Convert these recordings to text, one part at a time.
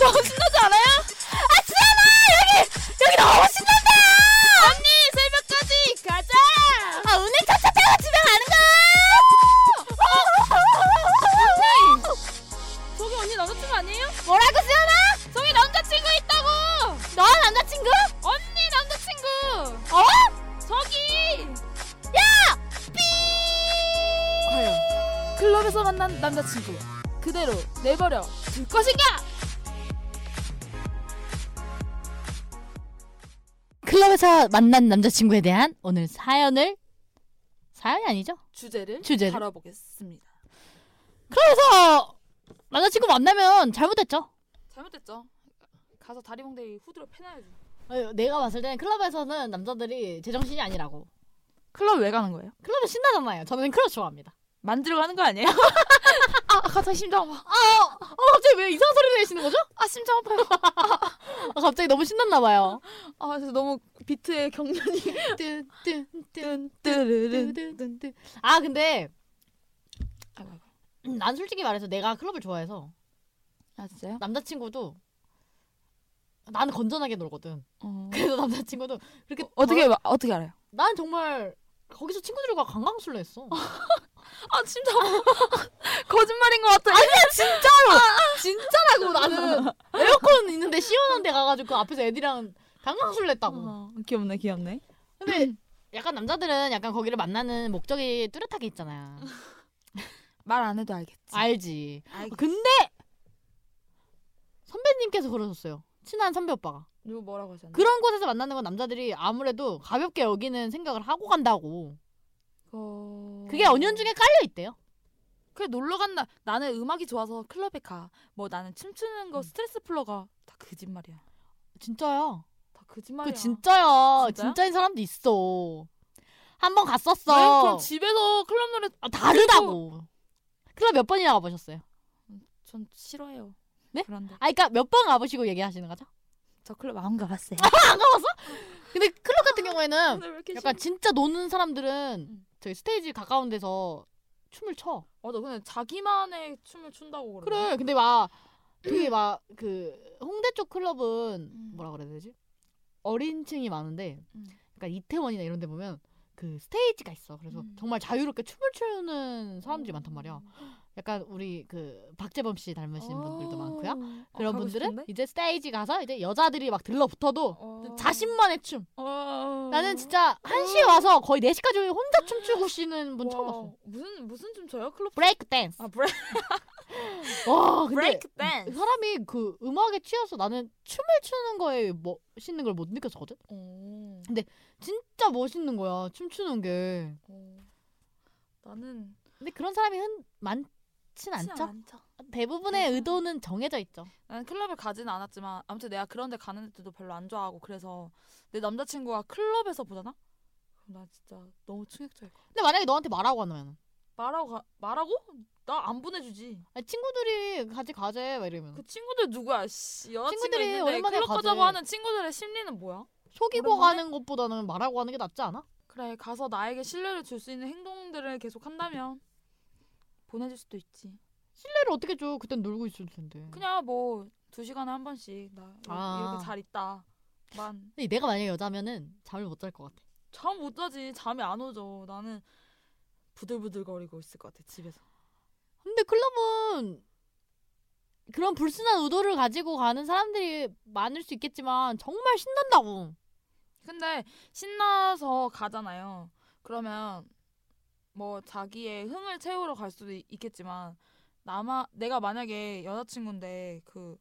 너무 신나지 않아요? 아 지연아 여기 여기 너무 신난다. 언니 새벽까지 가자. 아 은행 차차 타고 집에 가는 언니 거야. 저기 언니 남자친구 아니에요? 뭐라고 지연아? 저기 남자친구 있다고. 너 남자친구? 언니 남자친구. 어? 저기. 야! 과연 클럽에서 만난 남자친구 그대로 내버려 둘 것인가? 클럽에서 만난 남자친구에 대한 오늘 사연을 사연이 아니죠? 주제를 주제를. 다뤄보겠습니다. 클럽에서 남자친구 만나면 잘못했죠. 잘못됐죠. 가서 다리봉대리 후드로 패놔야죠. 어, 내가 봤을 때는 클럽에서는 남자들이 제정신이 아니라고. 클럽 왜 가는 거예요? 클럽은 신나잖아요. 저는 클럽 좋아합니다. 만지러 가는 거 아니에요? 아, 갑자기 심장 아파. 아, 어, 갑자기 왜 이상한 소리 내시는 거죠? 아, 심장 아파요. 아, 갑자기 너무 신났나 봐요. 아, 그래서 너무 비트의 경련이. 뚠뚠뚠뚠뚠뚠. 아 근데. 음, 난 솔직히 말해서 내가 클럽을 좋아해서 아, 진짜요? 남자친구도 나는 건전하게 놀거든. 어. 그래서 남자친구도 그렇게 어 떻게, 더- 어떻게 알아요? 난 정말 거기서 친구들과 관광술래 했어. 아, 심장 아파. 거짓말인 것 같아. 진짜라고 나는 에어컨 있는데 시원한 데 가가지고 그 앞에서 애들이랑 관광술래 했다고. 어, 귀엽네, 귀엽네. 근데 약간 남자들은 약간 거기를 만나는 목적이 뚜렷하게 있잖아요. 말 안 해도 알겠지. 알지. 알겠지. 근데 선배님께서 그러셨어요. 친한 선배 오빠가. 누구 뭐라고 하셨나? 그런 곳에서 만나는 건 남자들이 아무래도 가볍게 여기는 생각을 하고 간다고. 어... 그게 언연 중에 깔려 있대요. 그래 놀러 간다. 나는 음악이 좋아서 클럽에 가. 뭐 나는 춤추는 거 음. 스트레스 풀러가. 다 거짓말이야. 진짜야. 다 거짓말이야. 그 진짜야. 진짜요? 진짜인 사람도 있어. 한 번 갔었어. 왜? 그럼 집에서 클럽 노래 아, 다르다고. 클럽 몇 번이나 가보셨어요? 전 싫어해요. 네? 그런데 아, 그러니까 몇 번 가보시고 얘기하시는 거죠? 저 클럽 안 가봤어요. 안 가봤어? 근데 경우에는 이렇게 약간 진짜 노는 사람들은 음. 저기 스테이지 가까운 데서 춤을 춰. 맞아. 근데 자기만의 춤을 춘다고 그러네. 그래. 근데 막 되게 막 그 홍대 쪽 클럽은 음. 뭐라 그래야 되지? 어린 층이 많은데 음. 약간 이태원이나 이런 데 보면 그 스테이지가 있어. 그래서 음. 정말 자유롭게 춤을 추는 사람들이 많단 말이야. 약간 우리 그 박재범 씨 닮으신 분들도 많고요. 어, 그런 분들은 싶은데? 이제 스테이지 가서 이제 여자들이 막 들러붙어도 어. 자신만의 춤. 어. 나는 진짜 1시에 와서 거의 4시까지 혼자 춤추고 쉬는 분 처음 와, 봤어. 무슨 무슨 춤 춰요? 클럽 브레이크 댄스. 아 브레이크 와, 근데 댄스. 사람이 그 음악에 취해서 나는 춤을 추는 거에 멋있는 걸 못 느꼈었거든. 어. 진짜 멋있는 거야 춤추는 게. 어. 나는 근데 그런 사람이 흔 많 진 쉽지 않죠. 않죠. 대부분의 맞아. 의도는 정해져 있죠. 나는 클럽을 가지는 않았지만 아무튼 내가 그런 데 가는 애들도 별로 안 좋아하고 그래서 내 남자친구가 클럽에서 보잖아? 그럼 나 진짜 너무 충격적일 거야. 근데 만약에 너한테 말하고 하면 말하고 가, 말하고? 나 안 보내주지. 아니, 친구들이 같이 가재 막 이러면 그 친구들 누구야? 씨, 친구들이 오랜만에 클럽 가재. 가자고 하는 친구들의 심리는 뭐야? 속이고 오랜만에? 가는 것보다는 말하고 하는 게 낫지 않아? 그래 가서 나에게 신뢰를 줄 수 있는 행동들을 계속 한다면 보내줄 수도 있지. 신뢰를 어떻게 줘? 그땐 놀고 있을 텐데. 그냥 뭐 두 시간에 한 번씩 나 이렇게, 아. 이렇게 잘 있다. 만 근데 내가 만약에 여자면은 잠을 못 잘 것 같아. 잠 못 자지 잠이 안 오죠. 나는 부들부들거리고 있을 것 같아 집에서. 근데 클럽은 그런 불순한 의도를 가지고 가는 사람들이 많을 수 있겠지만 정말 신난다고. 근데 신나서 가잖아요. 그러면 뭐 자기의 흥을 채우러 갈 수도 있- 있겠지만 나마 내가 만약에 여자친구인데 그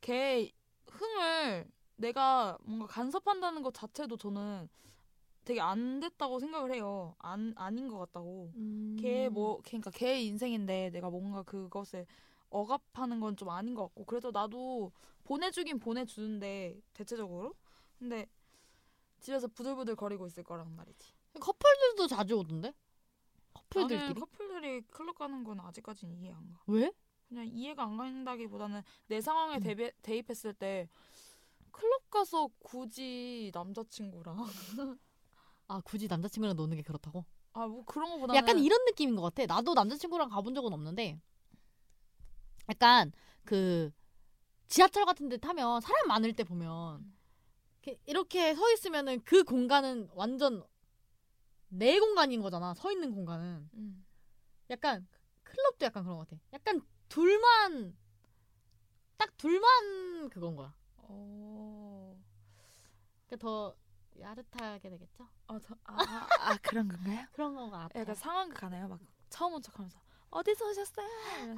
걔 흥을 내가 뭔가 간섭한다는 것 자체도 저는 되게 안 됐다고 생각을 해요. 안 아닌 것 같다고. 걔뭐 그러니까 걔 인생인데 내가 뭔가 그것에 억압하는 건 좀 아닌 것 같고 그래서 나도 보내주긴 보내주는데 대체적으로 근데 집에서 부들부들 거리고 있을 거란 말이지. 커플들도 자주 오던데? 커플들끼리? 커플들이 클럽 가는 건 아직까지는 이해 안 가. 왜? 그냥 이해가 안 간다기보다는 내 상황에 음. 대비, 대입했을 때 클럽 가서 굳이 남자친구랑 아 굳이 남자친구랑 노는 게 그렇다고? 아 뭐 그런 거보다는 약간 이런 느낌인 것 같아. 나도 남자친구랑 가본 적은 없는데 약간 그 지하철 같은 데 타면 사람 많을 때 보면 이렇게, 이렇게 서 있으면은 그 공간은 완전 내 공간인 거잖아. 서 있는 공간은. 음. 약간 클럽도 약간 그런 것 같아. 약간 둘만 딱 둘만 그건 거야. 어. 그러니까 더 야릇하게 되겠죠? 아, 저, 아, 아, 아 그런 건가요? 그런 거 같아. 약간 상황극 가나요? 막 처음 온 척하면서 어디서 오셨어요?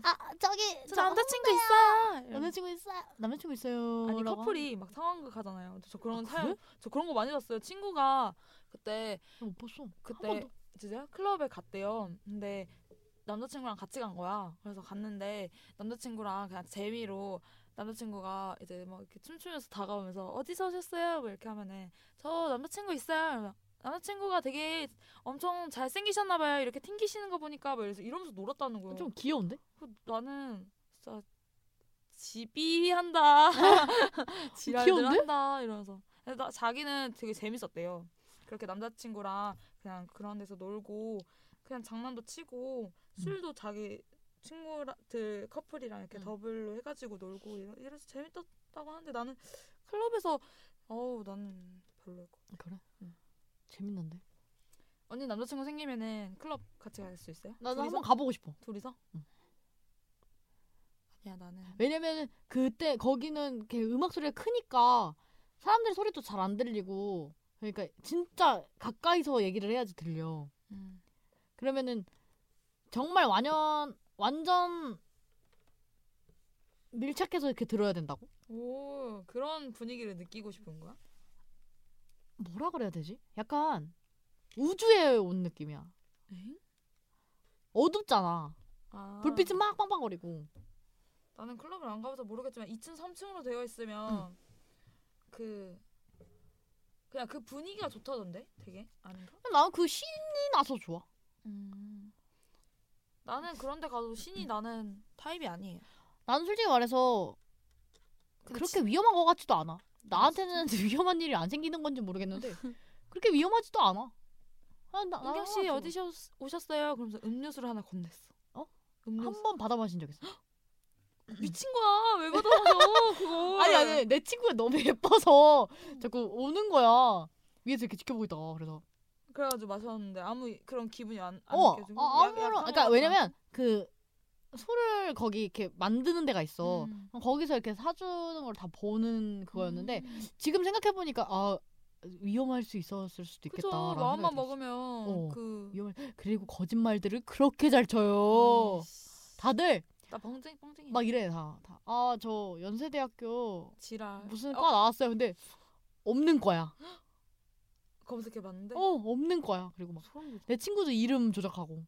아 저기 저 남자친구 있어요. 이러면서. 남자친구 있어요. 남자친구 있어요. 아니 라고 커플이 막 상황극 하잖아요. 저 그런 아, 사연 그래? 저 그런 거 많이 봤어요. 친구가 그때 못 봤어. 한 그때. 진짜요? 클럽에 갔대요. 근데 남자친구랑 같이 간 거야. 그래서 갔는데 남자친구랑 그냥 재미로 남자친구가 이제 막 이렇게 춤추면서 다가오면서 어디서 오셨어요? 뭐 이렇게 하면은 저 남자친구 있어요. 이러면 남자친구가 되게 엄청 잘 생기셨나 봐요. 이렇게 튕기시는 거 보니까 막 이러면서 이러면서 놀았다는 거예요. 좀 귀여운데? 그 나는 진짜 지비한다. 지랄들? 한다 이러면서. 근데 나, 자기는 되게 재밌었대요. 그렇게 남자친구랑 그냥 그런 데서 놀고 그냥 장난도 치고 술도 자기 친구들 커플이랑 이렇게 음. 더블로 해가지고 놀고 이러, 이래서 재밌었다고 하는데 나는 클럽에서 어우 나는 별로일 것 같아. 그래? 응. 재밌는데. 언니 남자친구 생기면은 클럽 같이 갈 수 있어요? 나도? 한번 가보고 싶어. 둘이서? 응. 아니야 나는 왜냐면 그때 거기는 이렇게 음악 소리가 크니까 사람들 소리도 잘 안 들리고 그러니까 진짜 가까이서 얘기를 해야지 들려. 음. 그러면은 정말 완전 완전 밀착해서 이렇게 들어야 된다고? 오 그런 분위기를 느끼고 싶은 거야? 뭐라 그래야 되지? 약간 우주에 온 느낌이야. 엥? 어둡잖아. 아, 불빛은 막 빵빵거리고. 나는 클럽을 안 가봐서 모르겠지만 2층 3층으로 되어 있으면 그 그냥 그 분위기가 좋다던데 되게 아닌가? 나는 그 신이 나서 좋아. 음. 나는 그런데 가도 신이 나는 타입이 아니에요. 나는 솔직히 말해서 그렇게 진- 위험한 것 같지도 않아. 나한테는 위험한 일이 안 생기는 건지 모르겠는데 그렇게 위험하지도 않아. 아, 나, 은경 씨 어디 오셨어요? 그러면서 음료수를 하나 건넸어. 어? 음료수 한번 받아 마신 적 있어. 미친 거야 왜 받아 마셔 그거? 아니 아니 내 친구가 너무 예뻐서 자꾸 오는 거야. 위에서 이렇게 지켜보고 있다가 그래서 그래가지고 마셨는데 아무 그런 기분이 안, 안 어, 느껴지고 아, 약- 아무런 그러니까 왜냐면 그 술을 거기 이렇게 만드는 데가 있어. 음. 거기서 이렇게 사주는 걸 다 보는 그거였는데 음. 지금 생각해 보니까 아 위험할 수 있었을 수도 그쵸 있겠다. 마음만 먹으면 어. 그 위험할 그리고 거짓말들을 그렇게 잘 쳐요. 아이씨. 다들 나 뻥쟁이 뻥쟁이 막 이래 다. 다. 아 저 연세대학교 지랄 무슨 어, 과 나왔어요. 근데 없는 거야. 검색해봤는데 어 없는 거야. 그리고 막. 내 친구도 이름 조작하고.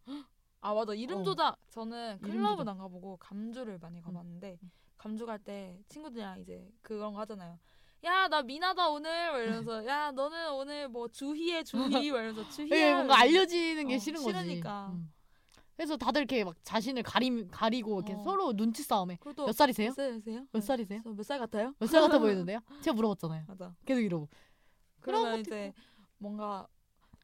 아 맞아 이름 어. 조작 저는 클럽은. 안 가보고 감주를 많이 가봤는데 감주 갈 때 친구들이랑 이제 그런 거 하잖아요 야 나 미나다 오늘 막 이러면서 야 너는 오늘 뭐 주희의 주희 막 이러면서 주희야 이게 뭔가 알려지는 게 어, 싫은 거지. 싫으니까. 음. 그래서 다들 이렇게 막 자신을 가리 가리고 이렇게 어. 서로 눈치 싸움에 몇 살이세요? 몇 살이세요? 몇 살이세요? 몇살 같아요? 몇 살 같아 보이는데요? 제가 물어봤잖아요. 맞아 계속 이러고. 그러면 이제 뭔가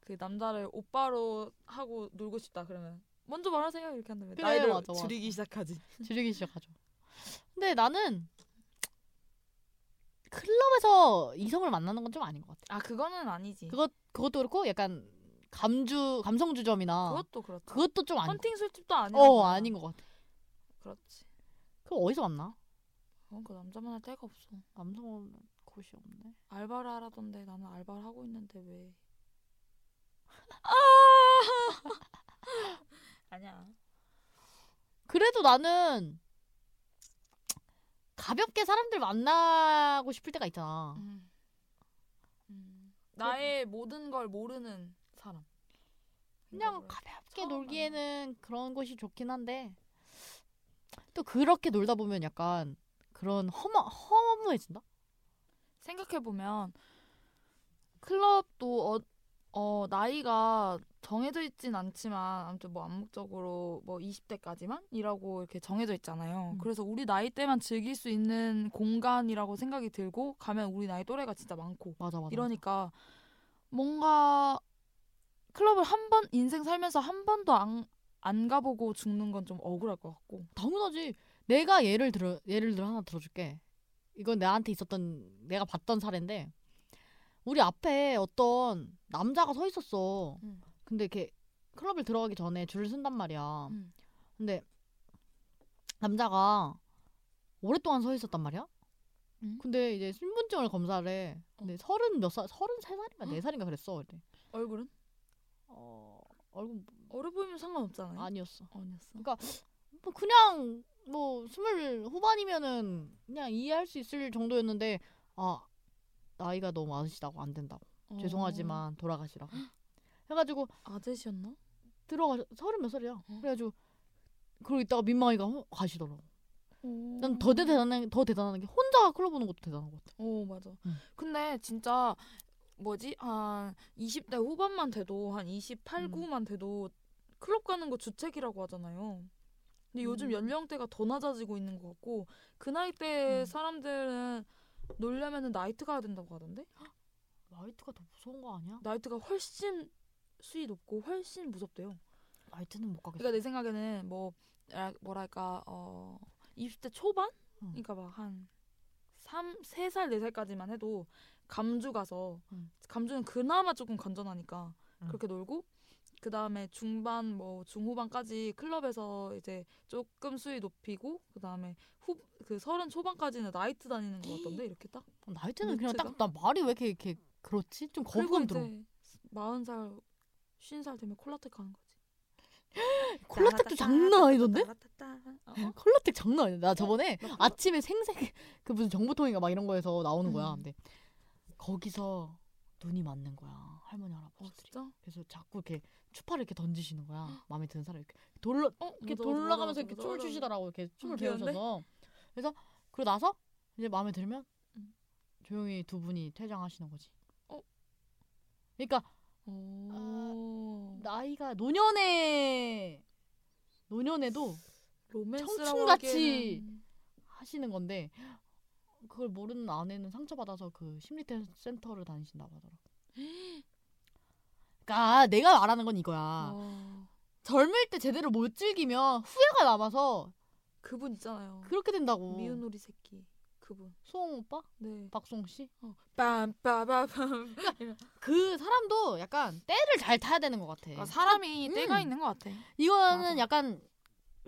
그 남자를 오빠로 하고 놀고 싶다 그러면 먼저 말하세요 이렇게 한다면 그래, 나이를 맞아, 맞아. 줄이기 시작하지 줄이기 시작하죠. 근데 나는 클럽에서 이성을 만나는 건 좀 아닌 것 같아. 아 그거는 아니지 그것 그것도 그렇고 약간 감주 감성 주점이나 그것도 그렇죠 그것도 좀 아닌. 헌팅 술집도 아니야 어 아닌 것 같아. 그렇지 그 어디서 만나? 그 남자만 할 데가 없어 남성은 곳이 없네. 알바를 하라던데 나는 알바를 하고 있는데 왜 아 니야 그래도 나는 가볍게 사람들 만나고 싶을 때가 있잖아. 음. 음. 나의 모든 걸 모르는 사람 그냥 가볍게 놀기에는 그런 곳이 좋긴 한데 또 그렇게 놀다 보면 약간 그런 허무 허무해진다. 생각해 보면 클럽도 어, 어, 나이가 정해져 있진 않지만 아무튼 뭐 암묵적으로 뭐 20대까지만 이라고 이렇게 정해져 있잖아요. 음. 그래서 우리 나이 때만 즐길 수 있는 공간이라고 생각이 들고 가면 우리 나이 또래가 진짜 많고 맞아 맞아. 이러니까 뭔가 클럽을 한 번 인생 살면서 한 번도 안, 안 가보고 죽는 건 좀 억울할 것 같고 당연하지. 내가 예를 들어 예를 들어 하나 들어줄게. 이건 나한테 있었던 내가 봤던 사례인데 우리 앞에 어떤 남자가 서 있었어. 응. 근데 이렇게 클럽을 들어가기 전에 줄을 쓴단 말이야. 응. 근데 남자가 오랫동안 서 있었단 말이야. 응? 근데 이제 신분증을 검사를 해. 근데 서른 몇 살, 서른 세 살인가 네 살인가 그랬어. 그때. 얼굴은 어 얼굴 어려 보이면 상관없잖아요. 아니었어. 아니었어. 뭐 그냥 뭐 스물 후반이면은 그냥 이해할 수 있을 정도였는데 아 나이가 너무 많으시다고 안 된다고 어. 죄송하지만 돌아가시라고 해가지고 아재시였나? 들어가 서른 몇 살이야 어. 그래가지고 그러고 있다가 민망이가 호- 가시더라고 난난더 대단한 더 대단한 게 혼자 클럽 오는 것도 대단한 것 같아 오 맞아. 응. 근데 진짜 뭐지 한 20대 후반만 돼도 한 28, 음. 9만 돼도 클럽 가는 거 주책이라고 하잖아요. 근데 요즘 음. 연령대가 더 낮아지고 있는 것 같고 그 나이 때 음. 사람들은 놀려면은 나이트 가야 된다고 하던데 나이트가 더 무서운 거 아니야? 나이트가 훨씬 수위 높고 훨씬 무섭대요. 나이트는 못 가겠어 그러니까 내 생각에는 뭐 아, 뭐랄까 어 20대 초반? 응. 그러니까 막 한 3, 3살, 4살까지만 해도 감주 가서 응. 감주는 그나마 조금 건전하니까 응. 그렇게 놀고 그 다음에 중반 뭐 중후반까지 클럽에서 이제 조금 수위 높이고 그 다음에 후 그 서른 초반까지는 나이트 다니는 거 같던데 이렇게 딱 나이트는 그냥 딱? 나 말이 왜 이렇게 이렇게 그렇지? 좀 거부감 들어 마흔 살, 쉰살 되면 콜라텍 가는 거지. 콜라텍도 장난 아니던데? 어? 콜라텍 장난 아니야. 나 저번에 나 콜라- 아침에 생색 그 무슨 정보통인가 막 이런 거에서 나오는 거야. 음. 근데 거기서 눈이 맞는 거야. 할머니 어 할아버지들이. 진짜? 그래서 자꾸 이렇게 추파를 이렇게 던지시는 거야. 마음에 드는 사람 이렇게 돌려 어 이렇게 돌아가면서 이렇게 춤을. 추시더라고. 이렇게 춤을 어, 귀여운데? 배우셔서. 그래서 그러고 나서 이제 마음에 들면 음. 조용히 두 분이 퇴장하시는 거지. 어? 그러니까 오. 나이가 노년에 노년에도 청춘같이 하시는 건데 그걸 모르는 아내는 상처받아서 그 심리 센터를 다니신다고 하더라고. 그러니까 내가 말하는 건 이거야. 어, 젊을 때 제대로 못 즐기면 후회가 남아서 그분 있잖아요. 그렇게 된다고. 미운 우리 새끼 그분. 수홍 오빠? 네. 박수홍 씨? 어. 빰빠바밤. 그 사람도 약간 때를 잘 타야 되는 것 같아. 그러니까 사람이 음. 때가 있는 것 같아. 이거는 맞아. 약간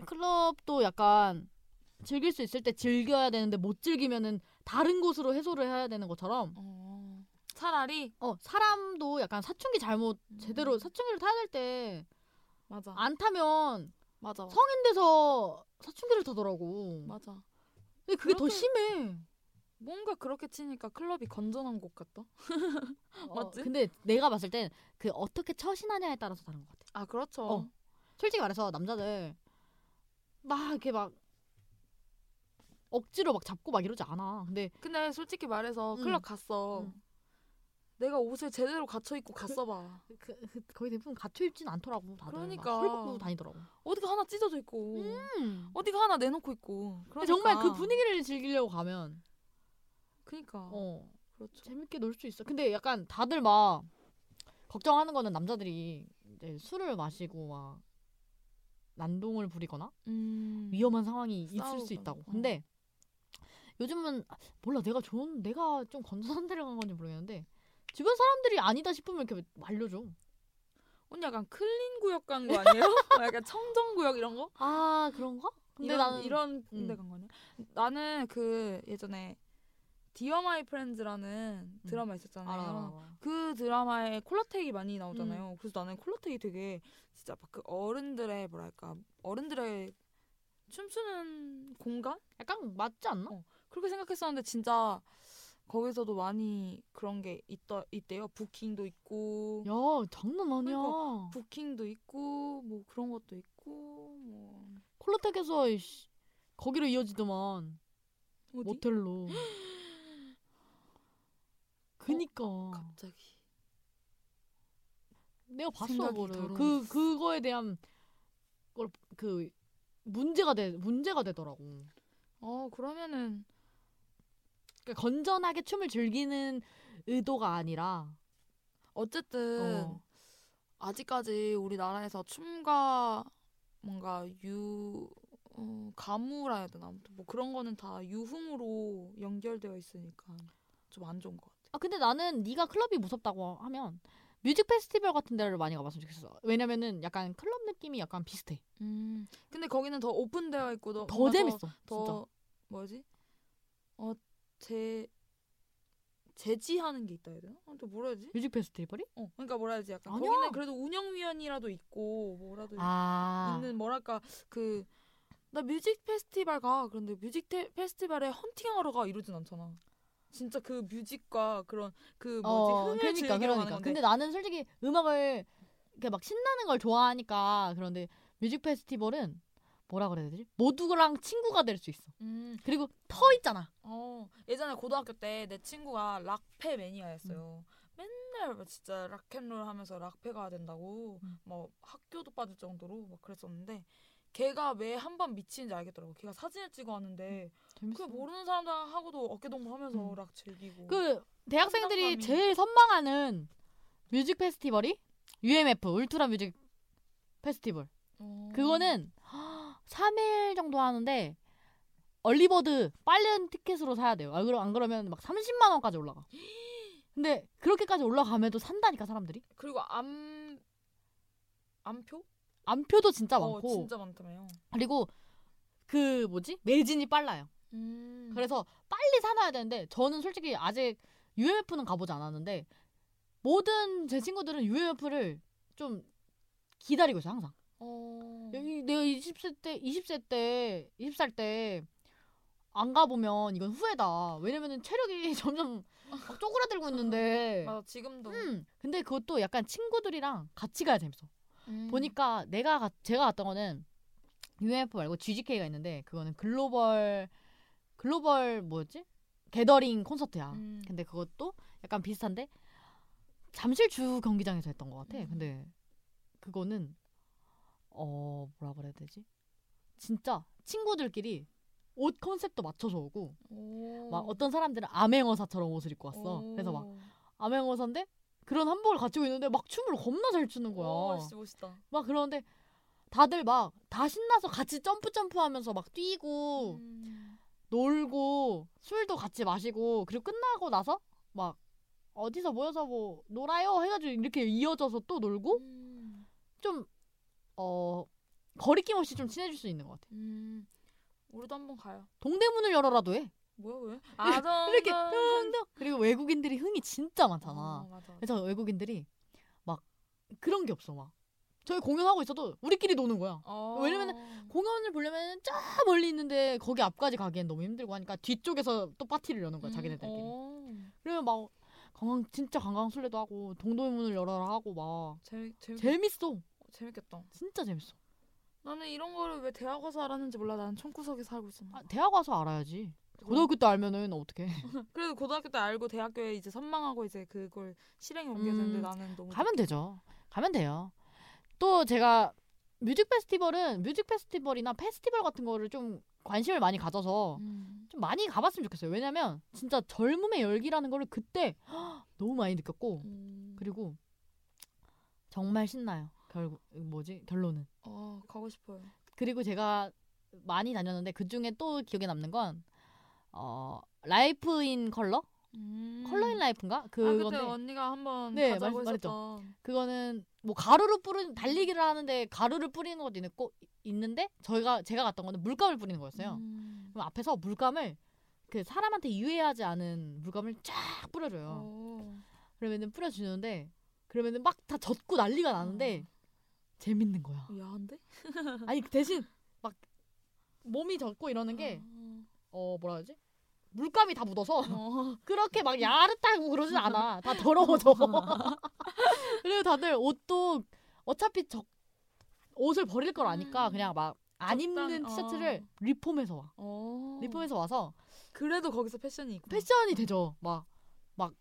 클럽도 약간 즐길 수 있을 때 즐겨야 되는데 못 즐기면은 다른 곳으로 해소를 해야 되는 것처럼 어. 차라리 어 사람도 약간 사춘기 잘못 음. 제대로 사춘기를 타야 될때안 맞아. 타면 맞아. 성인 돼서 사춘기를 타더라고. 맞아. 근데 그게 더 심해. 뭔가 그렇게 치니까 클럽이 건전한 곳 같다. 어, 맞지? 근데 내가 봤을 땐 그 어떻게 처신하냐에 따라서 다른 것 같아. 아 그렇죠. 어. 솔직히 말해서 남자들 막 이렇게 막 억지로 막 잡고 막 이러지 않아. 근데 근데 솔직히 말해서 음. 클럽 갔어. 음. 내가 옷을 제대로 갖춰 입고 갔어봐. 그, 그 거의 대부분 갖춰 입진 않더라고. 다들 그러니까. 막 헐벗고 다니더라고. 어디가 하나 찢어져 있고, 음. 어디가 하나 내놓고 있고. 그러니까. 정말 그 분위기를 즐기려고 가면 그니까. 어 그렇죠. 재밌게 놀 수 있어. 근데 약간 다들 막 걱정하는 거는 남자들이 이제 술을 마시고 막 난동을 부리거나 음. 위험한 상황이 있을 수 있다고. 어. 근데 요즘은 몰라 내가 좋은 내가 좀 건전한 데를 간 건지 모르겠는데 주변 사람들이 아니다 싶으면 이렇게 말려줘. 언니 약간 clean 구역 간 거 아니에요? 어, 약간 청정 구역 이런 거? 아 그런가? 근데 이런 나는 이런 음. 데 간 거냐? 나는 그 예전에 디어 마이 프렌즈라는 드라마 있었잖아요. 알아. 그 드라마에 콜라텍이 많이 나오잖아요. 그래서 나는 콜라텍이 되게 진짜 막 그 어른들의 뭐랄까 어른들의 춤추는 공간 약간 맞지 않나? 어. 그렇게 생각했었는데 진짜 거기서도 많이 그런 게 있다 있대요. 부킹도 있고 야 장난 아니야. 그러니까 부킹도 있고 뭐 그런 것도 있고 뭐 콜라텍에서 거기로 이어지더만 어디? 모텔로. 그니까 갑자기 내가 봤어 그거를. 그 그거에 대한 걸 그 문제가 돼 문제가 되더라고. 어 그러면은 그러니까 건전하게 춤을 즐기는 의도가 아니라 어쨌든 어. 아직까지 우리나라에서 춤과 뭔가 유 어, 가무라 해야 되나 아무튼 뭐 그런 거는 다 유흥으로 연결되어 있으니까 좀 안 좋은 것 같아. 아 근데 나는 네가 클럽이 무섭다고 하면 뮤직 페스티벌 같은 데를 많이 가봤으면 좋겠어. 왜냐면은 약간 클럽 느낌이 약간 비슷해. 음. 근데 거기는 더 오픈되어 있고 더 더 재밌어. 더, 진짜. 더 뭐지? 어 제 제지하는 게 있다 해야 되나? 아무튼 뭐라 해야지? 뮤직 페스티벌이? 어, 그러니까 뭐라 해야지? 약간 아니야. 거기는 그래도 운영위원이라도 있고 뭐라도 아. 있는 뭐랄까 그 나 뮤직 페스티벌 가 그런데 뮤직 테, 페스티벌에 헌팅하러 가 이러진 않잖아. 진짜 그 뮤직과 그런 그 뭐지 어, 흥을 그러니까 즐기러 그러니까. 건데. 근데 나는 솔직히 음악을 이렇게 막 신나는 걸 좋아하니까 그런데 뮤직 페스티벌은 뭐라 그래야 되지? 모두랑 친구가 될 수 있어. 음, 그리고 터 있잖아. 어 예전에 고등학교 때 내 친구가 락페 매니아였어요. 음. 맨날 막 진짜 락앤롤 하면서 락페 가야 된다고 음. 뭐 학교도 빠질 정도로 막 그랬었는데 걔가 왜 한 번 미치는지 알겠더라고. 걔가 사진을 찍어 왔는데 재밌어. 그 모르는 사람들하고도 어깨동무 하면서 음. 락 즐기고. 그 대학생들이 제일 선망하는 뮤직 페스티벌이 UMF 울트라 뮤직 페스티벌. 어. 그거는 3일 정도 하는데 얼리버드 빠른 티켓으로 사야 돼요. 아, 그럼 안 그러면 막 30만 원까지 올라가. 근데 그렇게까지 올라감에도 산다니까 사람들이. 그리고 암 암표? 암표도 진짜 어, 많고 진짜 많다며요. 그리고 그 뭐지 매진이 빨라요. 음. 그래서 빨리 사놔야 되는데 저는 솔직히 아직 UMF는 가보지 않았는데 모든 제 친구들은 UMF를 좀 기다리고 있어요 항상. 어. 여기 내가 20세 때 20세 때 20살 때 안 가보면 이건 후회다. 왜냐면은 체력이 점점 막 쪼그라들고 있는데. 맞아 지금도. 음. 근데 그것도 약간 친구들이랑 같이 가야 재밌어. 음. 보니까 내가 가- 제가 갔던 거는 UMF 말고 GGK가 있는데 그거는 글로벌 글로벌 뭐였지? 게더링 콘서트야. 음. 근데 그것도 약간 비슷한데 잠실주 경기장에서 했던 것 같아. 음. 근데 그거는 어 뭐라 그래야 되지? 진짜 친구들끼리 옷 컨셉도 맞춰서 오고 오. 막 어떤 사람들은 암행어사처럼 옷을 입고 왔어. 오. 그래서 막 암행어사인데 그런 한복을 갖추고 있는데 막 춤을 겁나 잘 추는 거야. 오, 진짜 멋있다. 막 그러는데 다들 막 다 신나서 같이 점프 점프하면서 막 뛰고 음. 놀고 술도 같이 마시고 그리고 끝나고 나서 막 어디서 모여서 뭐 놀아요 해가지고 이렇게 이어져서 또 놀고 음. 좀 어 거리낌 없이 좀 친해질 수 있는 것 같아. 음. 우리도 한번 가요. 동대문을 열어라도 해. 뭐야 왜? 아, 이렇게 동 뚱뚱. 그리고 외국인들이 흥이 진짜 많잖아. 어, 맞아. 그래서 외국인들이 막 그런 게 없어 막 저희 공연하고 있어도 우리끼리 노는 거야. 어. 왜냐면은 공연을 보려면 저 멀리 있는데 거기 앞까지 가기엔 너무 힘들고 하니까 뒤쪽에서 또 파티를 여는 거야 음, 자기네들끼리. 어. 그러면 막 관광 진짜 관광 술래도 하고 동도문을 열어라 하고 막 재밌 재밌 재밌어. 재밌겠다. 진짜 재밌어. 나는 이런 거를 왜 대학 와서 알았는지 몰라. 나는 총구석에 살고 있었나. 아, 대학 와서 알아야지. 고등학교 때 알면은 어떻게? 그래도 고등학교 때 알고 대학교에 이제 선망하고 이제 그걸 실행에 옮겨야 되는데 음, 나는 너무 가면 되죠. 가면 돼요. 또 제가 뮤직 페스티벌은 뮤직 페스티벌이나 페스티벌 같은 거를 좀 관심을 많이 가져서 음. 좀 많이 가봤으면 좋겠어요. 왜냐면 진짜 젊음의 열기라는 거를 그때 너무 많이 느꼈고 음. 그리고 정말 신나요. 결국 뭐지 결론은. 어 가고 싶어요. 그리고 제가 많이 다녔는데 그 중에 또 기억에 남는 건 어, Life in Color? 음. 컬러 인 라이프인가? 아 그때 그건데 언니가 한번 네, 말- 말했죠. 그거는 뭐 가루를 뿌리는 달리기를 하는데 가루를 뿌리는 것도 있고 있는데 저희가 제가 갔던 거는 물감을 뿌리는 거였어요. 음. 그럼 앞에서 물감을 그 사람한테 유해하지 않은 물감을 쫙 뿌려줘요. 어. 그러면은 뿌려주는데 그러면은 막 다 젖고 난리가 나는데 재밌는 거야. 야한데? 아니 그 대신 막 몸이 젖고 이러는 게어 어. 뭐라 하지? 물감이 다 묻어서 어. 그렇게 막 야릇하고 그러진 않아. 다 더러워져. 그리고 다들 옷도 어차피 적 옷을 버릴 걸 아니까 음. 그냥 막 안 입는 티셔츠를 리폼해서 와. 어. 리폼해서 와서 그래도 거기서 패션이 있고. 패션이 되죠. 막 막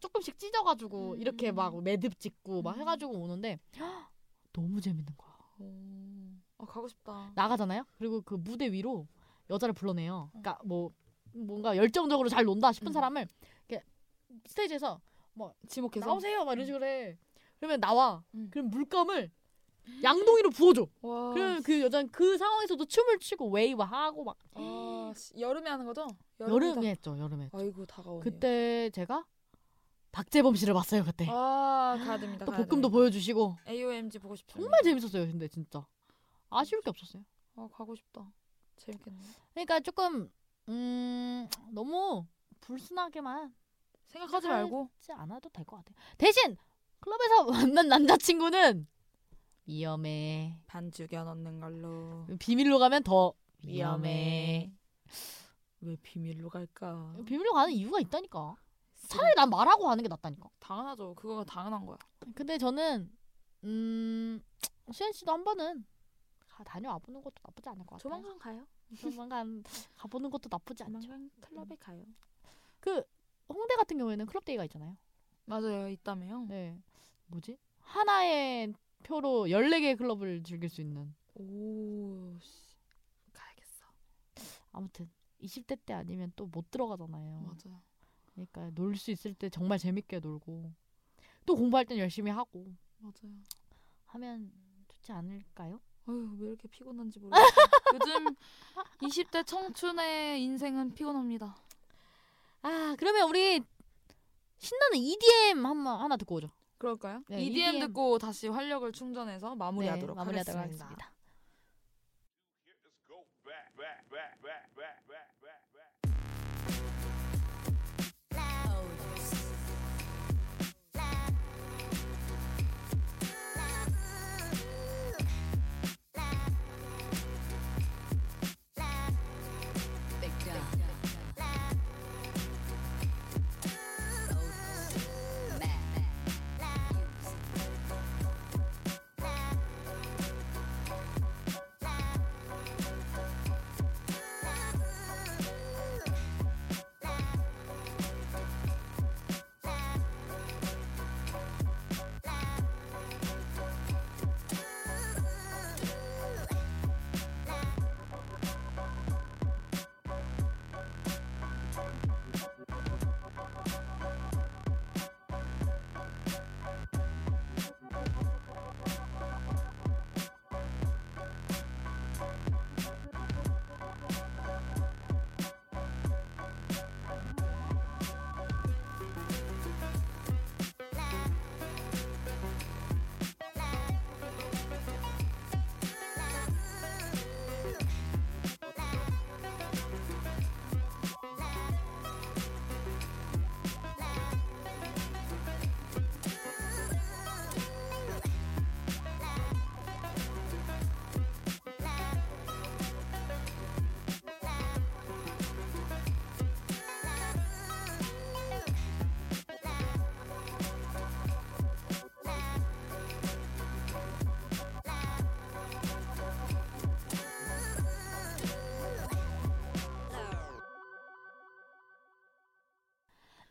조금씩 찢어가지고 음. 이렇게 막 매듭 짓고 막 음. 해가지고 오는데 너무 재밌는 거야. 어. 아 가고 싶다. 나가잖아요. 그리고 그 무대 위로 여자를 불러내요. 어. 그러니까 뭐 뭔가 열정적으로 잘 논다 싶은 음. 사람을 이렇게 스테이지에서 지목해서. 나오세요 막 이런 식으로 해. 그러면 나와. 음. 그럼 물감을 양동이로 부어줘. 와. 그러면 그 여자는 그 상황에서도 춤을 추고 웨이브 하고 막 아, 씨, 여름에 하는 거죠? 여름에 했죠. 여름에. 다... 아이고 다가오네요. 그때 제가 박재범 씨를 봤어요. 그때. 아 가야 됩니다. 또 가야 볶음도 됩니다. 보여주시고 AOMG 보고 싶죠. 정말 재밌었어요. 근데 진짜 아쉬울 게 없었어요. 아 가고 싶다. 재밌겠네. 그러니까 조금 음 너무 불순하게만 생각하지 말고 하지 않아도 될 것 같아요. 대신 클럽에서 만난 남자친구는 위험해. 반죽여 넣는 걸로. 비밀로 가면 더 위험해. 왜 비밀로 갈까? 비밀로 가는 이유가 있다니까. 차라리 난 말하고 가는 게 낫다니까. 당연하죠. 그거가 당연한 거야. 근데 저는 음 수현 씨도 한 번은 가 다녀와 보는 것도 나쁘지 않을 것 같아요. 조만간 가요. 조만간 가보는 것도 나쁘지 않죠. 조만간 클럽에 가요. 그 홍대 같은 경우에는 클럽 데이가 있잖아요. 맞아요. 있다며요. 네. 뭐지? 하나의 표로 14개의 클럽을 즐길 수 있는. 오, 씨. 가야겠어. 아무튼 20대 때 아니면 또 못 들어가잖아요. 맞아요. 그러니까 놀 수 있을 때 정말 재밌게 놀고 또 공부할 땐 열심히 하고 맞아요. 하면 좋지 않을까요? 어휴, 왜 이렇게 피곤한지 모르겠어. 요즘 20대 청춘의 인생은 피곤합니다. 아 그러면 우리 신나는 EDM 한번 하나 듣고 오죠. 그럴까요? 네, EDM, EDM. 듣고 다시 활력을 충전해서 마무리하도록 네, 마무리하도록 하겠습니다.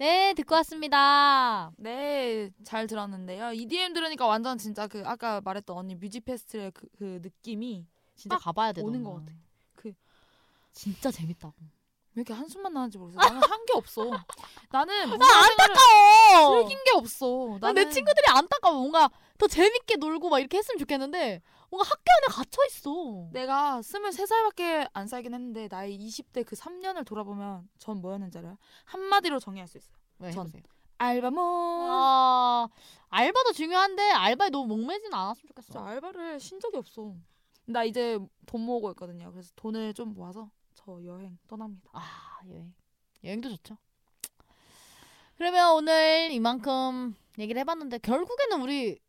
네 듣고 왔습니다. 네, 잘 들었는데요. EDM 들으니까 완전 진짜 그 아까 말했던 언니 뮤직 페스티벌의 그, 그 느낌이 진짜 딱 가봐야 돼. 오는. 것 같아. 그- 진짜 재밌다고. 왜 이렇게 한숨만 나는지 모르겠어. 나는 한 게 없어. 나는 나 안타까워. 즐긴 게 없어. 나 나는 내 친구들이 안타까워. 뭔가 더 재밌게 놀고 막 이렇게 했으면 좋겠는데 뭔가 학교 안에 갇혀 있어. 내가 23살밖에 안 살긴 했는데 나의 20대 그 3년을 돌아보면 전 뭐였는지 알아요? 한마디로 정의할 수 있어요. 네, 전. 해보세요. 알바몬. 아 알바도 중요한데 알바에 너무 목매진 않았으면 좋겠어. 진짜 알바를 신 적이 없어. 나 이제 돈 모으고 있거든요. 그래서 돈을 좀 모아서 저 여행 떠납니다. 아 여행 여행도 좋죠. 그러면 오늘 이만큼 얘기를 해봤는데 결국에는 우리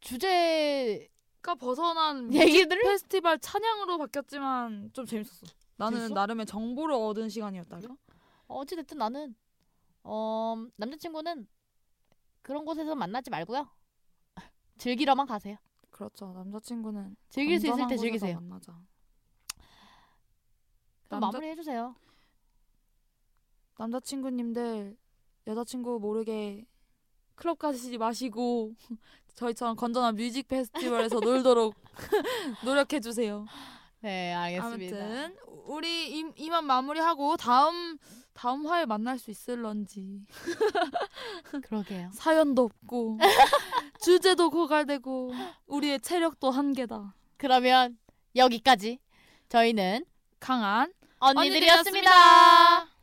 주제 가 벗어난 얘기들을 페스티벌 찬양으로 바뀌었지만 좀 재밌었어. 나는 재밌어? 나름의 정보를 얻은 시간이었달까? 어찌 됐든 나는 어 남자친구는 그런 곳에서 만나지 말고요. 즐기러만 가세요. 그렇죠. 남자친구는 즐길 수 있을 때 즐기세요. 만나자. 그럼 남자- 마무리 해주세요. 남자친구님들 여자친구 모르게 클럽 가시지 마시고 저희처럼 건전한 뮤직 페스티벌에서 놀도록 노력해 주세요. 네 알겠습니다. 아무튼 우리 이, 이만 마무리하고 다음 다음 화에 만날 수 있을런지 그러게요. 사연도 없고 주제도 고갈되고 우리의 체력도 한계다. 그러면 여기까지 저희는 강한 언니들이었습니다. 언니들이었습니다.